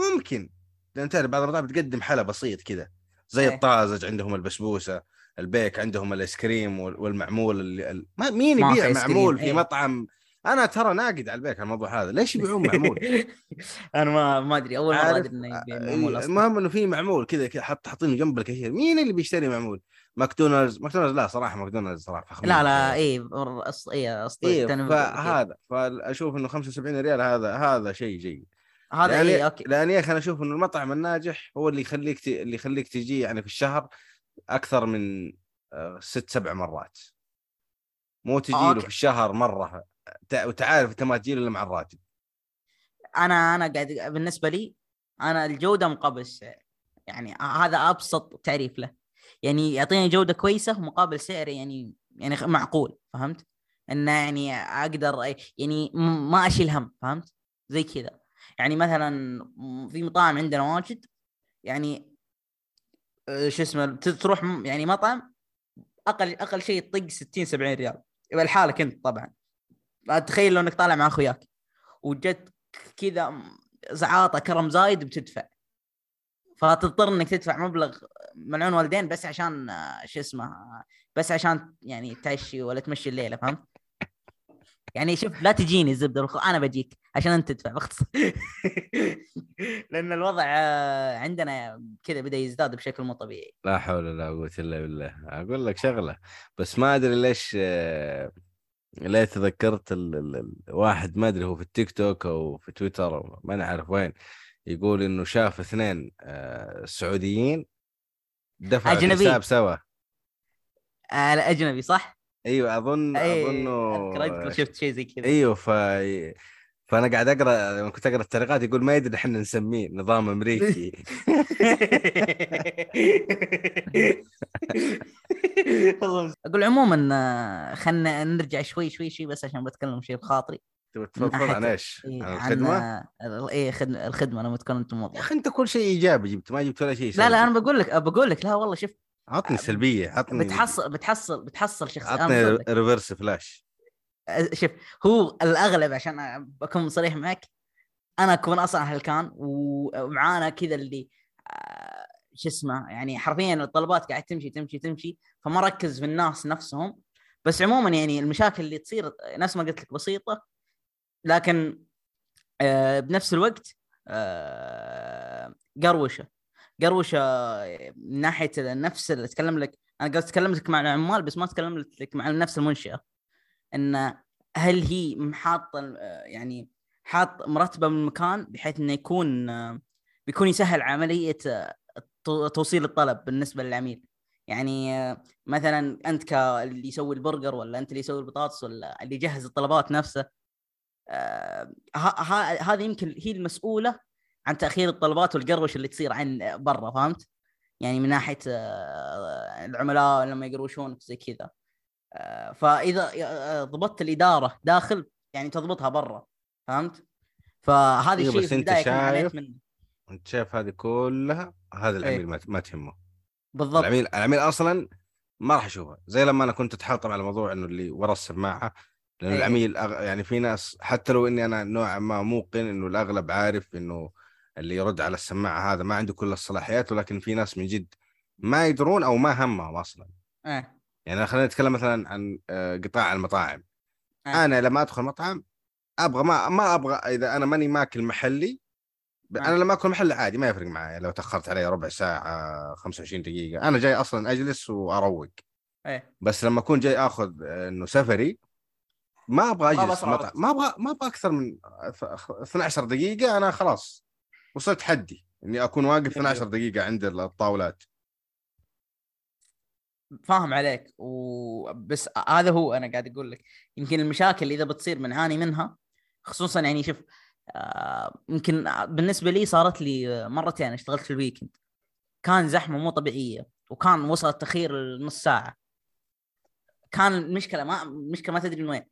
ممكن لأن تعرف بعض المطاعم بتقدم حلا بسيط كذا زي إيه. الطازج عندهم البسبوسة البيك عندهم الآيس كريم وال- والمعمول اللي ال... ما مين يبيع معمول في إيه. مطعم أنا ترى ناقد على البيك على الموضوع هذا. ليش يبيعون معمول؟ أنا ما ما أدري. أول مرة؟ أدري إنه يبيع معمول إيه، أصلا. المهم إنه في معمول كذا كذا حط حاطينه جنب الكاشير مين اللي بيشتري معمول؟ ماكدونالدز. ماكدونالدز لا صراحة ماكدونالدز صراحة فخمين. لا لا أص... إيه أص... إيه تنم- فهذا فاشوف إنه 75 ريال هذا هذا شيء جيد. هذا يعني إيه أوكي. لأن يا أخي أنا أشوف إنه المطعم الناجح هو اللي يخليك ت... اللي يخليك تجي يعني في الشهر أكثر من آه، ست سبع مرات. مو تجي له. في الشهر مرة. تع- وتعرف انت ما تجي له الا مع الراتب. أنا أنا قاعد بالنسبة لي أنا الجودة مقابل السعر يعني هذا ابسط تعريف له. يعني يعطيني جودة كويسة ومقابل سعر يعني يعني معقول فهمت؟ انه يعني أقدر يعني ما أشيل هم فهمت؟ زي كذا. يعني مثلا في مطاعم عندنا واجد يعني آه، شو اسمه تروح يعني مطعم أقل أقل شيء تطق 60 70 ريال. لحالك أنت طبعا. تخيل لو إنك طالع مع أخوياك وجت كذا زعاطة كرم زايد بتدفع. فتضطر إنك تدفع مبلغ ملعون والدين بس عشان آه، شو اسمه آه، بس عشان يعني تعشي ولا تمشي الليلة فهمت؟ يعني شوف لا تجيني الزبدة أنا بجيك عشان أنت تدفع باختصار لأن الوضع آه، عندنا كذا بدأ يزداد بشكل مو طبيعي. لا حول ولا قوة إلا بالله. أقول لك شغلة بس ما أدري ليش آه، ليه تذكرت ال... ال... ال... واحد ما أدري هو في التيك توك أو في تويتر أو ما نعرف وين يقول إنه شاف اثنين آه، سعوديين دفعوا أجنبي. الحساب سوا آه لا، أجنبي صح؟ أيوه أظن اي أظنه أذكر أذكر شفت شيء زي كذا أيوه ف فأنا قاعد أقرأ لما كنت أقرأ التعليقات يقول ما يدري إحنا نسميه نظام أمريكي أقول عموما خلنا نرجع شوي شوي شوي بس عشان بتكلم شيء بخاطري تبغى عن إيش؟ إيه، عن الخدمة؟ إيه خدمه الخدمة لما تكون انت يا موظف أخي أنت كل شيء إيجابي جبت ما جبت ولا شيء لا لا سلبي. أنا بقول لك بقول لك لا والله شوف عطني سلبية عطني بتحصل بتحصل بتحصل شخص عطني. ريفرس فلاش شوف هو الأغلب عشان بكون صريح معك أنا أكون أصلا هلكان ومعانا كذا اللي شو اسمه يعني حرفيا الطلبات قاعد تمشي تمشي تمشي فما ركز في الناس نفسهم. بس عموما يعني المشاكل اللي تصير نفس ما قلت لك بسيطة لكن بنفس الوقت قروشة. قروشة من ناحية نفس اللي اتكلم لك أنا قلت تكلمت لك مع العمال بس ما تكلمت لك مع نفس المنشأة. إن هل هي حاطه يعني حاط مرتبة من المكان بحيث إنه يكون بيكون يسهل عملية توصيل الطلب بالنسبة للعميل يعني مثلا أنت كاللي يسوي البرجر ولا أنت اللي يسوي البطاطس ولا اللي يجهز الطلبات نفسه آه، هذه يمكن هي المسؤولة عن تأخير الطلبات والقروش اللي تصير عن برا فهمت؟ يعني من ناحية آه، العملاء لما يقروشونك زي كذا فإذا ضبطت الإدارة داخل يعني تضبطها برا فهمت؟ فهذا إيه الشيء بس أنت شايف أنت شايف هذه كلها هذا العميل إيه. ما تهمه بالضبط العميل العميل أصلا ما راح يشوفها زي لما أنا كنت اتحطم على موضوع إنه اللي ورا السماعه لأنه إيه. العميل أغ... يعني في ناس حتى لو إني أنا نوعا ما موقن إنه الأغلب عارف إنه اللي يرد على السماعه هذا ما عنده كل الصلاحيات ولكن في ناس من جد ما يدرون أو ما همهم أصلا إيه يعني خلينا نتكلم مثلا عن آه، قطاع المطاعم. آه. أنا لما أدخل مطعم أبغى ما ما أبغى إذا أنا ماني ماكل محلي آه. أنا لما أكل محلي عادي ما يفرق معي لو تأخرت علي ربع ساعة 25 دقيقة أنا جاي أصلا أجلس وأروق. إيه. بس لما أكون جاي آخذ آه، إنه سفري ما أبغى ما أجلس مطعم. وقت. ما أبغى ما أبغى أكثر من أث- 12 دقيقة أنا خلاص وصلت حدي. إني أكون واقف 12 دقيقة عند الطاولات. فاهم عليك. وبس هذا هو أنا قاعد أقول لك. يمكن المشاكل إذا بتصير بنعاني منها خصوصا يعني شوف آه، يمكن بالنسبة لي صارت لي مرتين اشتغلت في ال weekend كان زحمة مو طبيعية وكان وصل التأخير نص ساعة. كان المشكلة ما المشكلة ما تدري من وين.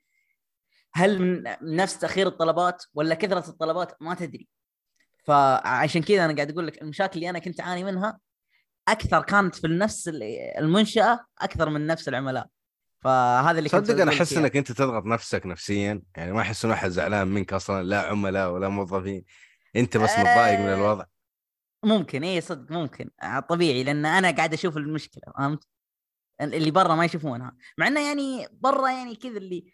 هل من نفس تأخير الطلبات ولا كثرة الطلبات؟ ما تدري. فعشان كذا أنا قاعد أقول لك المشاكل اللي أنا كنت أعاني منها أكثر كانت في نفس المنشأة أكثر من نفس العملاء فهذا اللي كنت صدق أنا أحس. إنك أنت تضغط نفسك نفسيا يعني ما احس إنه احد زعلان منك أصلا لا عملاء ولا موظفين أنت بس متضايق من آه. الوضع ممكن اي صدق ممكن آه، طبيعي لأن أنا قاعد أشوف المشكلة فهمت؟ اللي برا ما يشوفونها مع إنه يعني برا يعني كذا اللي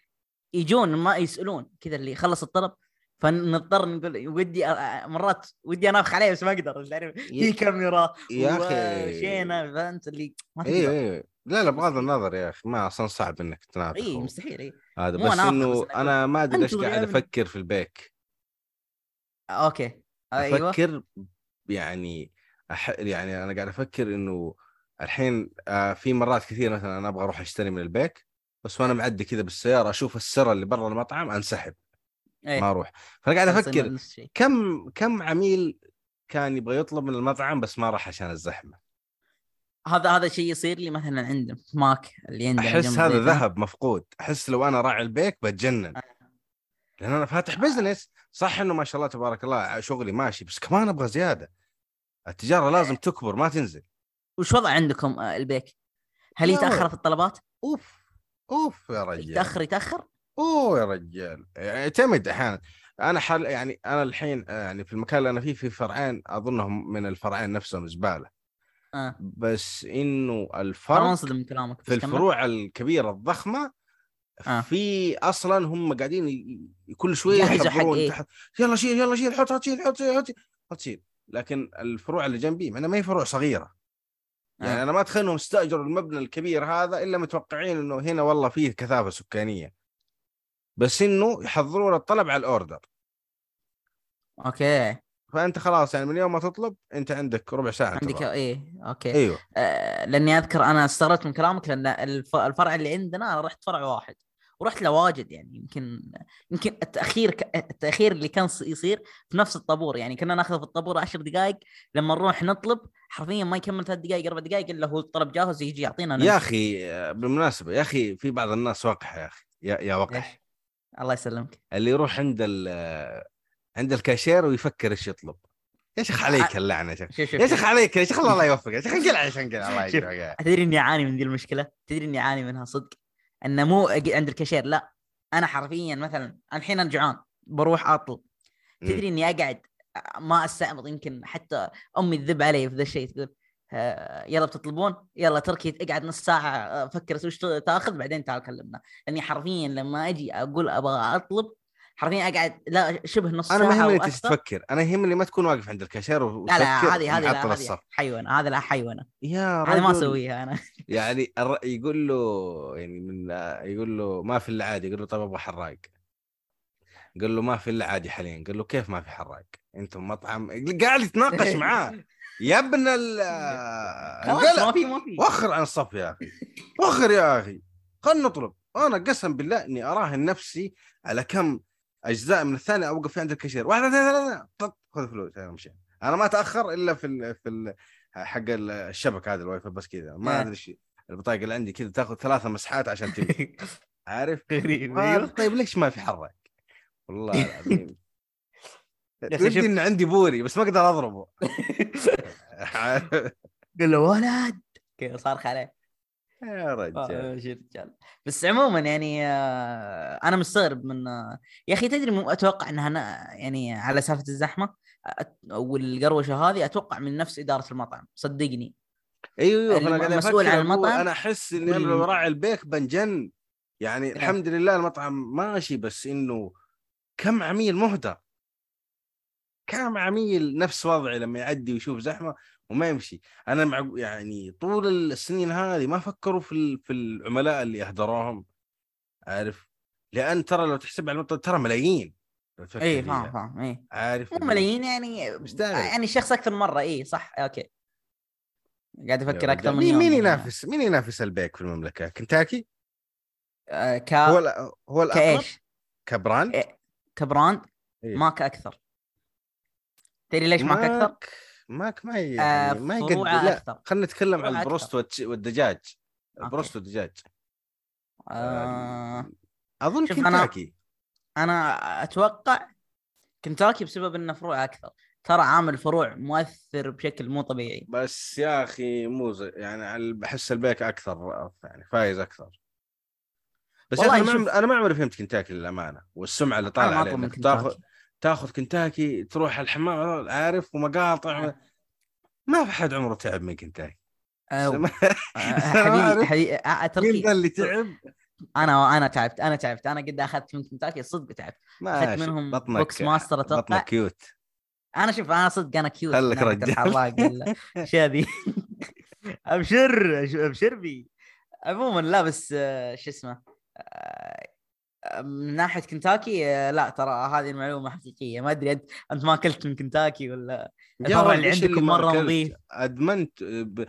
يجون ما يسألون كذا اللي يخلص الطلب فنضطر نقول ودي مرات ودي أنافخ عليه بس ما أقدر تعرف في كاميرا يا أخي. وشينا فهمت؟ اللي ما أيوه تقدر. أيوه لا لا بغض النظر يا أخي ما أصلا صعب إنك تنافق اي مستحيل اي هذا بس إنه أنا ما أدري ليش قاعد. أفكر في البيك. okay. أيوه. أفكر يعني أح... يعني أنا قاعد أفكر إنه الحين آه في مرات كثير مثلا أنا أبغى أروح أشتري من البيك بس وأنا معدي كذا بالسيارة أشوف السره اللي برا المطعم أنسحب. إيه. ما أروح فأنا قاعد أفكر. كم كم عميل كان يبغى يطلب من المطعم بس ما راح عشان الزحمة هذا هذا شيء يصير لي مثلا في ماك اللي عندنا أحس هذا. ذهب مفقود أحس لو أنا راعي البيك بتجنن لأن أنا فاتح بزنس صح إنه ما شاء الله تبارك الله شغلي ماشي بس كمان أبغى زيادة التجارة لازم تكبر ما تنزل وش وضع عندكم آه، البيك؟ هل يتأخر في الطلبات؟ أوف أوف يا رجال يتأخر يتأخر؟ أوه يا رجال يعتمد أحيانا أنا حال يعني أنا الحين آه، يعني في المكان اللي أنا فيه في فرعين أظنهم من الفرعين نفسهم زبالة آه بس إنه الفرق أنصدم من كلامك في. الفروع الكبيرة الضخمة آه. في أصلا هم قاعدين كل شوية يحضرون إيه؟ تحت يلا شيل يلا شيل حط شيل حط شيل حط شيل لكن الفروع اللي جنبي ما هي فروع صغيرة يعني آه. أنا ما أتخيل إنهم استأجروا المبنى الكبير هذا إلا متوقعين إنه هنا والله فيه كثافة سكانية بس إنه يحضرون الطلب على ال order. okay. فأنت خلاص يعني من يوم ما تطلب أنت عندك ربع ساعة عندك. إيه okay. أيوه. آه لأني أذكر أنا استغربت من كلامك لأن الف... الفرع اللي عندنا أنا رحت فرع واحد. ورحت لواجد يعني يمكن يمكن التأخير ك... التأخير اللي كان يصير في نفس الطابور يعني. كنا ناخذه في الطابور 10 دقائق لما نروح نطلب حرفيا ما يكمل ثلاث دقائق أربع دقائق إلا هو الطلب جاهز يجي يعطينا يا نمشي. أخي آه، بالمناسبة يا أخي في بعض الناس وقح يا أخي يا, يا وقح؟ الله يسلمك. اللي يروح عند ال عند الكاشير ويفكر إيش يطلب. يا شيخ عليك اللعنة يا شيخ. يا. شيخ. عليك يا شيخ الله يوفقك. يا شيخ انقلع يا شيخ انقلع الله. يجزاك تدري إني اعاني من ذي المشكلة؟ تدري إني اعاني منها صدق؟ إنه مو عند الكاشير لا. أنا حرفيا مثلا الحين أنا جوعان بروح أطلب. تدري إني أقعد ما استعبط يمكن حتى أمي تذب علي في ذا الشيء تقول يلا بتطلبون؟ يلا تركي اقعد نص ساعة آه، فكر وش تاخذ بعدين تعال كلمنا. لأني حرفيا لما أجي أقول أبغى أطلب حرفيا أقعد لا شبه نص أنا ساعة ما يهمني أكثر. تفكر أنا يهمني ما تكون واقف عند الكاشير لا لا وتفكر هذه هذه لا هذه حيوانة هذا لا حيوانة. يا هذه ما رجل. أسويها أنا. يعني الر... يقول له يعني من يقول له ما في إلا عادي يقول له طيب أبغى حراق. قال له ما في إلا عادي حاليا. قال له كيف ما في حراق؟ أنتم مطعم قاعد يتناقش معاه. يا ابن ال خلاص. ما في ما في. وخر عن الصف يا أخي. وخر يا أخي. خلنا نطلب. أنا قسم بالله إني أراهن نفسي على كم أجزاء من الثانية أوقف في عند الكاشير. واحد اثنين ثلاثة خذ فلوس. أنا مشي أنا ما أتأخر إلا في ال في ال حق الشبكة هذا الواي فاي بس كذا. ما آه. أدري إيش البطاقة اللي عندي كذا تاخذ ثلاثة مسحات عشان تمشي. عارف؟ غريب أيوه. طيب ليش ما في حرك؟ والله العظيم. ودي ان عندي بوري بس ما أقدر أضربه؟ قال له ولد! كذا صارخ عليه. يا رجال. آه، رجال. بس عموما يعني آه، أنا مستغرب من آه، يا أخي تدري مو أتوقع إنها يعني على سالفة الزحمة والقروشة هذه أتوقع من نفس إدارة المطعم. صدقني. أيوه أيوه المسؤول عن المطعم أنا أحس إني أنا لو راعي البيك بنجن. يعني الحمد لله المطعم ماشي بس إنه كم عميل مهدر كم عميل نفس وضعي لما يعدي ويشوف زحمة وما يمشي. أنا مع يعني طول السنين هذه ما فكروا في في العملاء اللي أهدروهم عارف؟ لأن ترى لو تحسب على المطعم ترى ملايين. اي. فاهم فاهم اي عارف؟ مو ملايين يعني مستاهل. يعني الشخص أكثر من مرة. اي صح okay. قاعد أفكر أكثر. من مين مين يعني. ينافس مين ينافس البيك في المملكة؟ كنتاكي؟ آه، ك هو هو الأقرب؟ كإيش؟ ك brand؟ إيه. ك brand؟ إيه. ماك أكثر تدري ليش ماك أكثر؟ ماك ماك ما آه، يعني ما يقدر لا خلينا نتكلم عن البروست والدجاج. okay. البروست والدجاج. آه أظن شوف أنا- كنتاكي. أنا أتوقع كنتاكي بسبب إنه فروع أكثر. ترى عامل فروع مؤثر بشكل مو طبيعي. بس يا أخي مو يعني بحس البيك أكثر يعني فايز أكثر. بس يا والله أخي أنا ما أنا ما عمري فهمت كنتاكي للأمانة والسمعة اللي أنا طالعة عليه تاخذ كنتاكي. تاخذ كنتاكي تروح الحمام عارف ومقاطع ما في حد عمره تعب من كنتاكي. آه، آه، حبيبي حبيبي آه، تركي اللي تعب. أنا أنا تعبت أنا تعبت. أنا قد أخذت من كنتاكي صدق تعبت. أخذت منهم بطنك Box Master أتوقع. بطنك cute أنا شوف أنا صدق أنا cute خلك رجال. شاذي أبشر أبشر بي. عموما لا بس آه، شو اسمه آه، من ناحية كنتاكي آه، لا ترى هذه المعلومة حقيقية ما أدري أنت- أنت ما أكلت من كنتاكي ولا الفرع اللي عندكم أكلت؟ نظيف. أدمنت ب...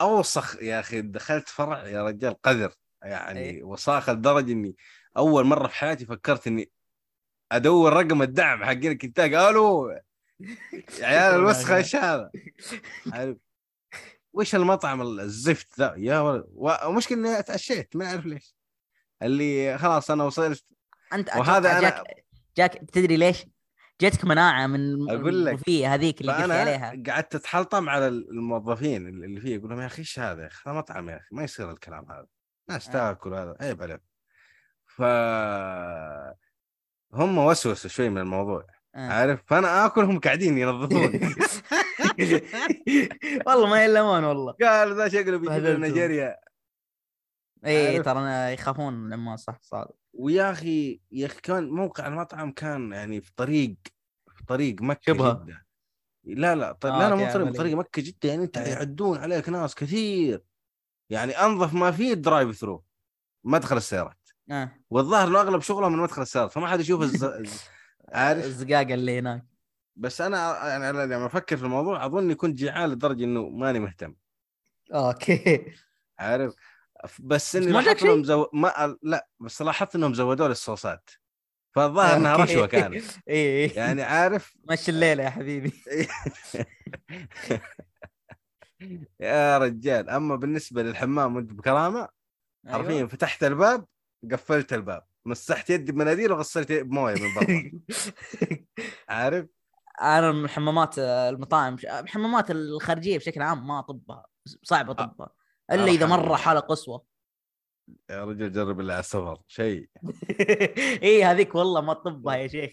أوسخ يا أخي دخلت فرع يا رجال قذر يعني إيه. وساخه لدرجة إني أول مرة في حياتي فكرت إني أدور رقم الدعم حقين كنتاكي ألو يا عيال الوسخه إيش هذا؟ وش المطعم الزفت ذا يا ولد ومشكلة إني أتعشيت ما أعرف ليش اللي خلاص أنا وصلت أنت وهذا أنا- جاك جاك تدري ليش؟ جاتك مناعة من أقول لك. هذيك اللي قلت عليها قعدت أتحلطم على الموظفين اللي فيه يقول لهم يا أخي إيش هذا يا أخي مطعم يا أخي ما يصير الكلام هذا ناس آه. تاكل هذا عيب عليك ف هم وسوسوا شوي من الموضوع آه. عارف فأنا آكل هم قاعدين ينظفون والله ما يلمون والله قال ذا شكله بيجيب. نيجيريا اي؟ ترى يخافون لما صح صادق ويا أخي يا أخي كان موقع المطعم كان يعني في طريق في طريق مكة شبهة. جده لا لا طيب آه، لا لا مو طريق. طريق مكة جده يعني أنت. يعدون عليك ناس كثير يعني أنظف ما فيه ال drive-thru مدخل السيارات آه. والظاهر إنه أغلب شغلهم من مدخل السيارات فما حد يشوف الز... عارف الزقاقه اللي هناك بس أنا يعني لما أفكر في الموضوع اظني كنت جيعان لدرجة إنه ماني مهتم okay عارف بس إني لاحظت إنهم؟ زو... ما لا بس لاحظت إنهم زودوا لي الصوصات. فالظاهر إنها. رشوة كانت. اي اي يعني عارف؟ مشي الليلة يا حبيبي. يا رجال. أما بالنسبة للحمام وانت بكرامه حرفيا أيوة. فتحت الباب قفلت الباب. مسحت يدي بمناديل وغسلت بمويه من برا. عارف؟ أنا من حمامات المطاعم الحمامات الخارجية بشكل عام ما أطبها. صعب أطبها. الا إذا مرة. حالة قصوى يا رجل جرب اللي على السفر شيء اي هذيك والله ما تطبها يا شيخ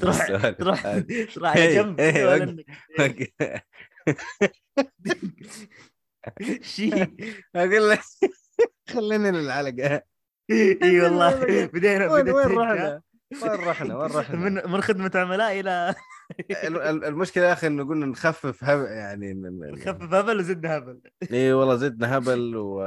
تروح تروح. تروح على جنب إيه، شيء أقول لك خلينا للعلقة إي والله بدينا وين رحنا؟ وين رحنا؟ وين رحنا؟ من خدمة عملاء إلى ال- ال- المشكلة يا أخي إنه قلنا نخفف هب... يعني ن- ن- خفف هبل وزدنا هبل. اي والله زدنا هبل و